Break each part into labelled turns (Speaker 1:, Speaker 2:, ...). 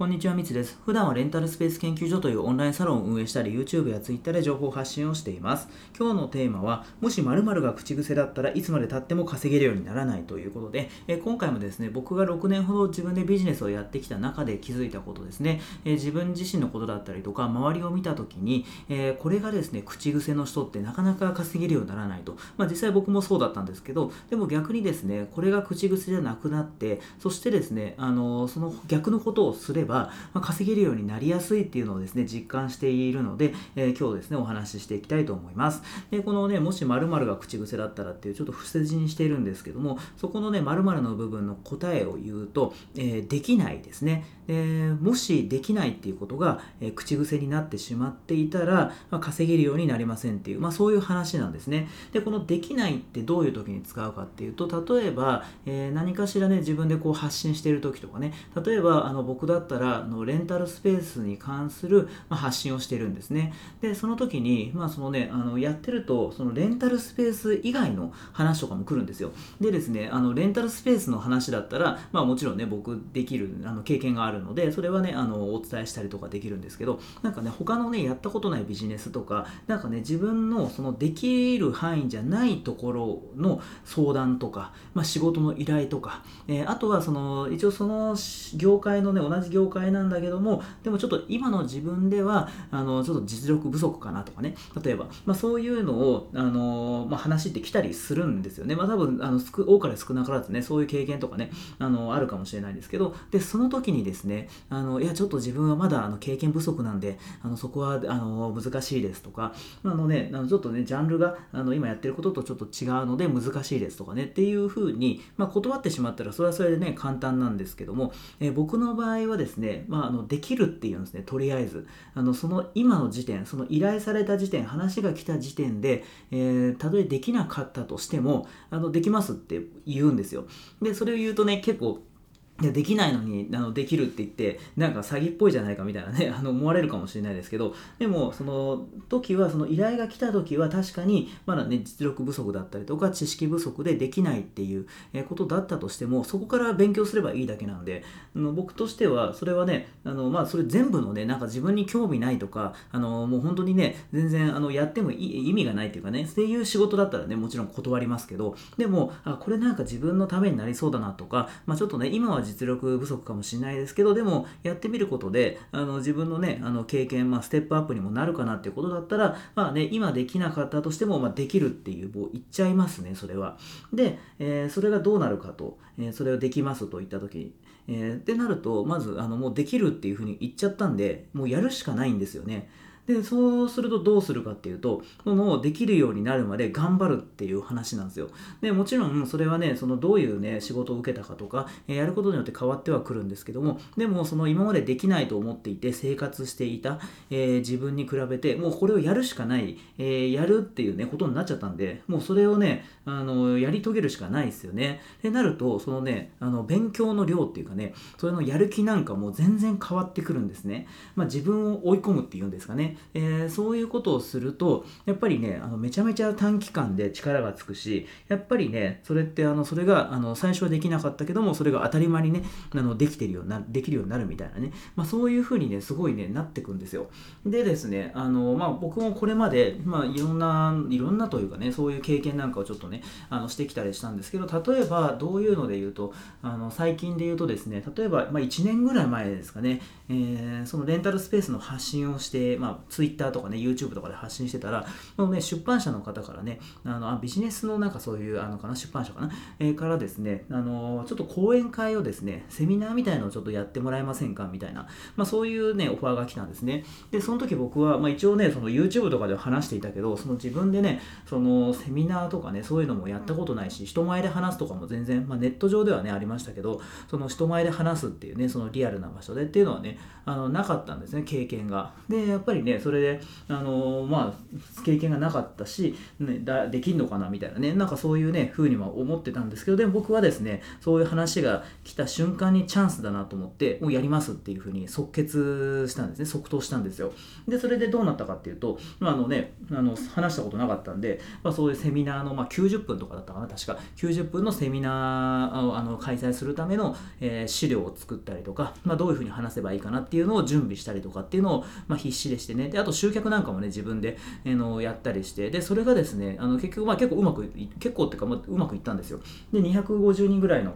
Speaker 1: こんにちは、みつです。普段はレンタルスペース研究所というオンラインサロンを運営したり、YouTube や Twitter で情報発信をしています。今日のテーマは、もし〇〇が口癖だったらいつまで経っても稼げるようにならないということで、え今回もですね、僕が6年ほど自分でビジネスをやってきた中で気づいたことですね、え自分自身のことだったりとか、周りを見たときに、えこれがですね、口癖の人ってなかなか稼げるようにならないと。まあ実際僕もそうだったんですけど、でも逆にですね、これが口癖じゃなくなって、そしてですね、あのその逆のことをすれば、まあ、稼げるようになりやすいっていうのをですね、実感しているので、えー、今日ですね、お話ししていきたいと思います。で、このね、もし〇〇が口癖だったらっていうちょっと伏せ字にしているんですけども、そこのね、〇〇の部分の答えを言うと、えー、できないですね。でもしできないっていうことが、えー、口癖になってしまっていたら、まあ、稼げるようになりませんっていう、まあ、そういう話なんですね。で、このできないってどういう時に使うかっていうと、例えば、えー、何かしらね、自分でこう発信している時とかね、例えばあの僕だったらあのレンタルスペースに関する、ま、発信をしているんですね。で、その時に、まあそのね、あのやってると、そのレンタルスペース以外の話とかも来るんですよ。でですね、あのレンタルスペースの話だったら、まあもちろんね、僕できるあの経験があるので、それはね、あのお伝えしたりとかできるんですけどなんかね他のねやったことないビジネスとかなんかね自分のそのできる範囲じゃないところの相談とか、まあ、仕事の依頼とか、えー、あとはその一応その業界のね同じ業界なんだけどもでもちょっと今の自分ではあのちょっと実力不足かなとかね。例えば、まあ、そういうのをあの、まあ、話ってきたりするんですよね。まあ多分あの多かれ少なからずねそういう経験とかねあのあるかもしれないんですけど。でその時にですねあのいやちょっと自分はまだあの経験不足なんであのそこはあの難しいですとか。あのねあのちょっとねジャンルがあの今やってることとちょっと違うので難しいですとかね。っていうふうに、まあ、断ってしまったらそれはそれでね簡単なんですけども、え、僕の場合はですね、ですねまあ、あのできるっていうんですねとりあえず。あのその今の時点その依頼された時点話が来た時点で、えー、たとえできなかったとしてもあのできますって言うんですよ。でそれを言うとね結構でできないのにあのできるって言ってなんか詐欺っぽいじゃないかみたいなね あの思われるかもしれないですけどでもその時はその依頼が来た時は確かにまだね実力不足だったりとか知識不足でできないっていうことだったとしてもそこから勉強すればいいだけなんであの僕としてはそれはねあのまあそれ全部のねなんか自分に興味ないとかあのもう本当にね全然あのやっても意味がないっていうかねっていう仕事だったらねもちろん断りますけどでもあこれなんか自分のためになりそうだなとかまあちょっとね今は実力不足かもしれないですけどでもやってみることであの自分のねあの経験、まあ、ステップアップにもなるかなっていうことだったらまあね今できなかったとしても、まあ、できるっていうもう言っちゃいますねそれは。で、えー、それがどうなるかと、えー、それをできますと言った時え、ってなるとまずあのもうできるっていうふうに言っちゃったんでもうやるしかないんですよね。でそうするとどうするかっていうとこのできるようになるまで頑張るっていう話なんですよ。でもちろんそれはねそのどういうね仕事を受けたかとか、えやることによって変わってはくるんですけどもでもその今までできないと思っていて生活していた、えー、自分に比べてもうこれをやるしかない、えー、やるっていうねことになっちゃったんでもうそれをねあのやり遂げるしかないですよね。でなるとそのねあの勉強の量っていうかねそれのやる気なんかも全然変わってくるんですね。まあ自分を追い込むっていうんですかね。えー、そういうことをするとやっぱりねあのめちゃめちゃ短期間で力がつくしやっぱりねそれってあのそれがあの最初はできなかったけどもそれが当たり前にねあのできてるようなできるようになるみたいなね、まあ、そういうふうにねすごいねなってくんですよ。でですねあの、まあ、僕もこれまで、まあ、いろんないろんなというかねそういう経験なんかをちょっとねあのしてきたりしたんですけど例えばどういうので言うとあの最近で言うとですね例えば、まあ、1年ぐらい前ですかね、えー、そのレンタルスペースの発信をして、まあ、Twitter とかね、YouTube とかで発信してたら、もうね、出版社の方からね、あのあビジネスのなんかそういう、あのかな、出版社かな、えー、からですね、あのちょっと講演会をですね、セミナーみたいのをちょっとやってもらえませんかみたいな、まあ、そういうね、オファーが来たんですね。で、その時僕は、まあ、一応ね、その YouTube とかでは話していたけど、その自分でね、そのセミナーとかね、そういうのもやったことないし、人前で話すとかも全然、まあ、ネット上ではね、ありましたけど、その人前で話すっていうね、そのリアルな場所でっていうのはね、あのなかったんですね、経験が。で、やっぱりね、それであのまあ経験がなかったし、ね、だできんのかなみたいなねなんかそういうね風には思ってたんですけどでも僕はですねそういう話が来た瞬間にチャンスだなと思ってもうやりますっていうふうに即決したんですね即答したんですよでそれでどうなったかっていうと、まあ、のねあの話したことなかったんで、まあ、そういうセミナーの、まあ、90分とかだったかな確か90分のセミナーをあの開催するための、えー、資料を作ったりとか、まあ、どういうふうに話せばいいかなっていうのを準備したりとかっていうのを、まあ、必死でしてね。であと集客なんかもね自分で、えー、のやったりして。でそれがですねあの結局まあ結構うまく結構っていうか、まあ、うまくいったんですよ。で250人ぐらいの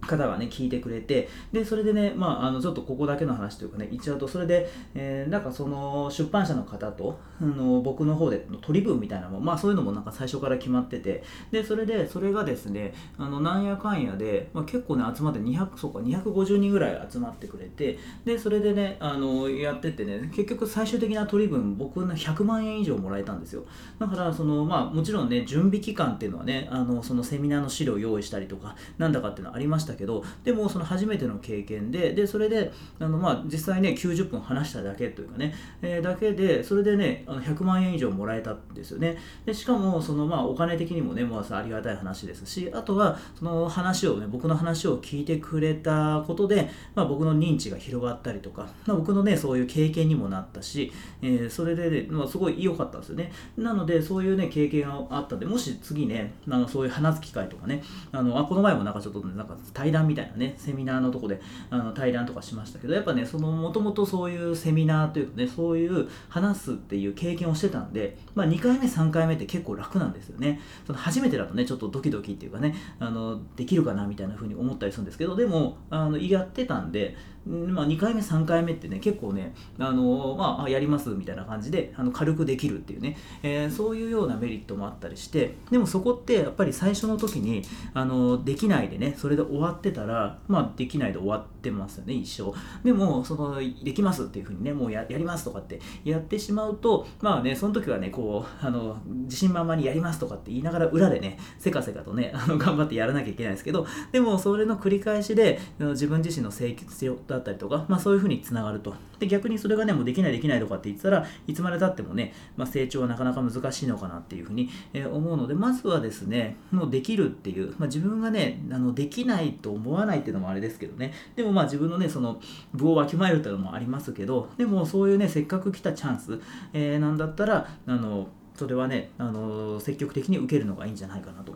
Speaker 1: 方がね聞いてくれてでそれでねまああのちょっとここだけの話というかね言っちゃうとそれで、えー、なんかその出版社の方とあの僕の方での取り分みたいなもまあそういうのもなんか最初から決まっててでそれでそれがですねあのなんやかんやで、まあ、結構ね集まって200そうか250人ぐらい集まってくれてでそれでねあのやっててね結局最終的な取り分僕の100万円以上もらえたんですよ。だからそのまあもちろんね準備期間っていうのはねあのそのセミナーの資料を用意したりとかなんだかっていうのはありましたけどでもその初めての経験ででそれであの、まあ、実際ね90分話しただけというかね、えー、だけでそれでねあの100万円以上もらえたんですよね。でしかもその、まあ、お金的にもね、まあ、ありがたい話ですしあとはその話をね僕の話を聞いてくれたことで、まあ、僕の認知が広がったりとか、まあ、僕のねそういう経験にもなったし、えー、それで、ね、まあ、すごい良かったんですよね。なのでそういうね経験があったんでもし次ねあのそういう話す機会とかねあのあこの前もなんかちょっとなんか対談みたいなねセミナーのとこであの対談とかしましたけどやっぱねそのもともとそういうセミナーというかねそういう話すっていう経験をしてたんで、まあ、2回目3回目って結構楽なんですよね。その初めてだとねちょっとドキドキっていうかねあのできるかなみたいな風に思ったりするんですけどでもあのやってたんでまあ、2回目3回目ってね結構ねあの、まあ、やりますみたいな感じであの軽くできるっていうね、えー、そういうようなメリットもあったりしてでもそこってやっぱり最初の時にあのできないでねそれで終わってたらまあできないで終わってますよね一生。でもそのできますっていうふうにねもうやりますとかってやってしまうとまあねその時はねこうあの自信満々にやりますとかって言いながら裏でねせかせかとねあの頑張ってやらなきゃいけないですけどでもそれの繰り返しで自分自身の成長だったりとか、まあ、そういうふうにつながると。で逆にそれがね、もうできないできないとかって言ってたらいつまでたってもね、まあ、成長はなかなか難しいのかなっていうふうに、え、思うので、まずはですね、もうできるっていう、まあ、自分がね、あのできないと思わないっていうのもあれですけどね、でもまあ自分のね、その部をわきまえるっていうのもありますけど、でもそういうね、せっかく来たチャンス、えー、なんだったら、あの、それはね、あの積極的に受けるのがいいんじゃないかなと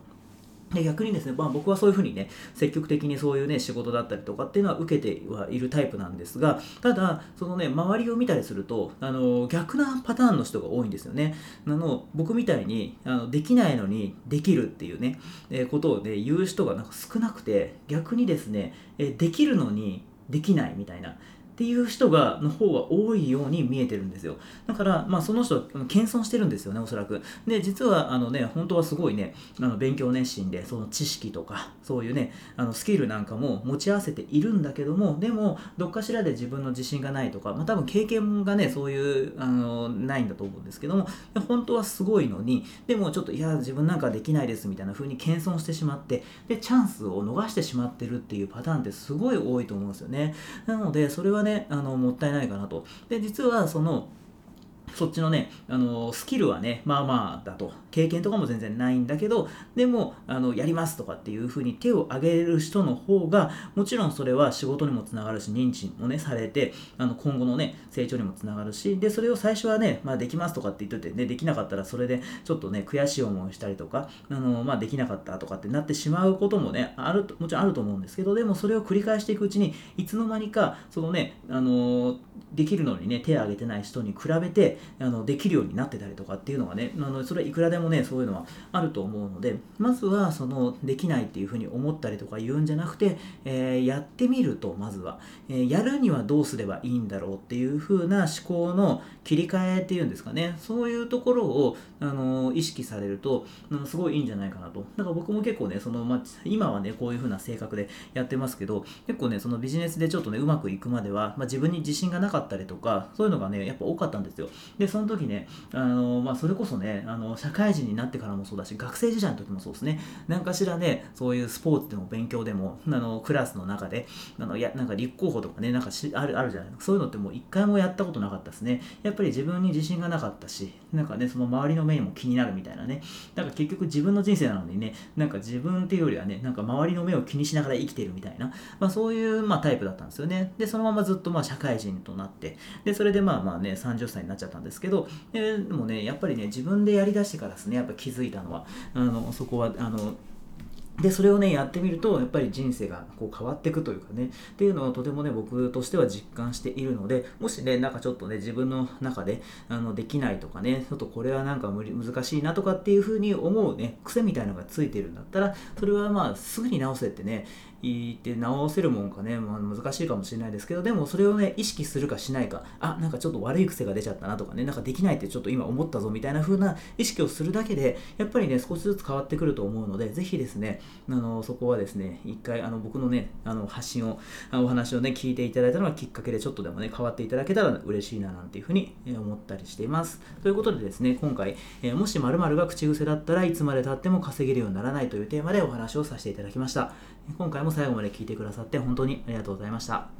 Speaker 1: で逆にですね、まあ、僕はそういうふうにね積極的にそういうね仕事だったりとかっていうのは受けてはいるタイプなんですがただそのね周りを見たりするとあの逆なパターンの人が多いんですよね。あの僕みたいにあのできないのにできるっていうね、えー、ことを、ね、言う人がなんか少なくて逆にですね、え、できるのにできないみたいな。っていう人がの方が多いように見えてるんですよ。だからまあその人謙遜してるんですよねおそらく。で実はあのね本当はすごいねあの勉強熱心でその知識とかそういうねあのスキルなんかも持ち合わせているんだけどもでもどっかしらで自分の自信がないとか、まあ、多分経験がねそういうあのないんだと思うんですけども本当はすごいのにでもちょっといや自分なんかできないですみたいな風に謙遜してしまってでチャンスを逃してしまってるっていうパターンってすごい多いと思うんですよね。なのでそれはねねあのもったいないかなと。で実はそのそっちのね、あのスキルはね、まあまあだと。経験とかも全然ないんだけど、でも、あの、やりますとかっていう風に手を挙げる人の方が、もちろんそれは仕事にもつながるし、認知もね、されて、あの、今後のね、成長にもつながるし、で、それを最初はね、まあできますとかって言ってて、ね、できなかったらそれでちょっとね、悔しい思いをしたりとか、あの、まあできなかったとかってなってしまうこともね、ある、もちろんあると思うんですけど、でもそれを繰り返していくうちに、いつの間にか、そのね、あの、できるのにね、手を挙げてない人に比べて、あのできるようになってたりとかっていうのがねあのそれはいくらでもねそういうのはあると思うのでまずはそのできないっていうふうに思ったりとか言うんじゃなくて、えー、やってみるとまずは、えー、やるにはどうすればいいんだろうっていうふうな思考の切り替えっていうんですかね。そういうところをあの意識されると、うん、すごいいいんじゃないかなと。だから僕も結構ねその、ま今はねこういうふうな性格でやってますけど結構ねそのビジネスでちょっとねうまくいくまでは、まあ、自分に自信がなかったりとかそういうのがねやっぱ多かったんですよ。でその時ねあの、まあ、それこそねあの社会人になってからもそうだし学生時代の時もそうですね。何かしらねそういうスポーツでも勉強でもあのクラスの中であのいやなんか立候補とかねなんかしあるあるじゃないそういうのってもう一回もやったことなかったですね。やっぱり自分に自信がなかったしなんかねその周りの目にも気になるみたいなね。なんか結局自分の人生なのにねなんか自分っていうよりはねなんか周りの目を気にしながら生きてるみたいな、まあ、そういう、まあ、タイプだったんですよね。でそのままずっとまあ社会人となって。でそれでまあまあね30歳になっちゃったんですけどえーでもねやっぱりね自分でやりだしてからですねやっぱ気づいたのはあのそこはあのでそれをねやってみるとやっぱり人生がこう変わっていくというかねっていうのをとてもね僕としては実感しているのでもしねなんかちょっとね自分の中であのできないとかねちょっとこれはなんか無理難しいなとかっていうふうに思うね癖みたいなのがついてるんだったらそれはまあすぐに直せってね言って直せるもんかね、まあ、難しいかもしれないですけどでもそれをね意識するかしないか。あなんかちょっと悪い癖が出ちゃったなとかね。なんかできないってちょっと今思ったぞみたいな風な意識をするだけでやっぱりね少しずつ変わってくると思うのでぜひですねあのそこはですね一回あの僕のねあの発信をお話をね聞いていただいたのがきっかけでちょっとでもね変わっていただけたら嬉しいななんていう風に思ったりしています。ということでですね今回、えもし〇〇が口癖だったらいつまでたっても稼げるようにならないというテーマでお話をさせていただきました。今回も最後まで聞いてくださって本当にありがとうございました。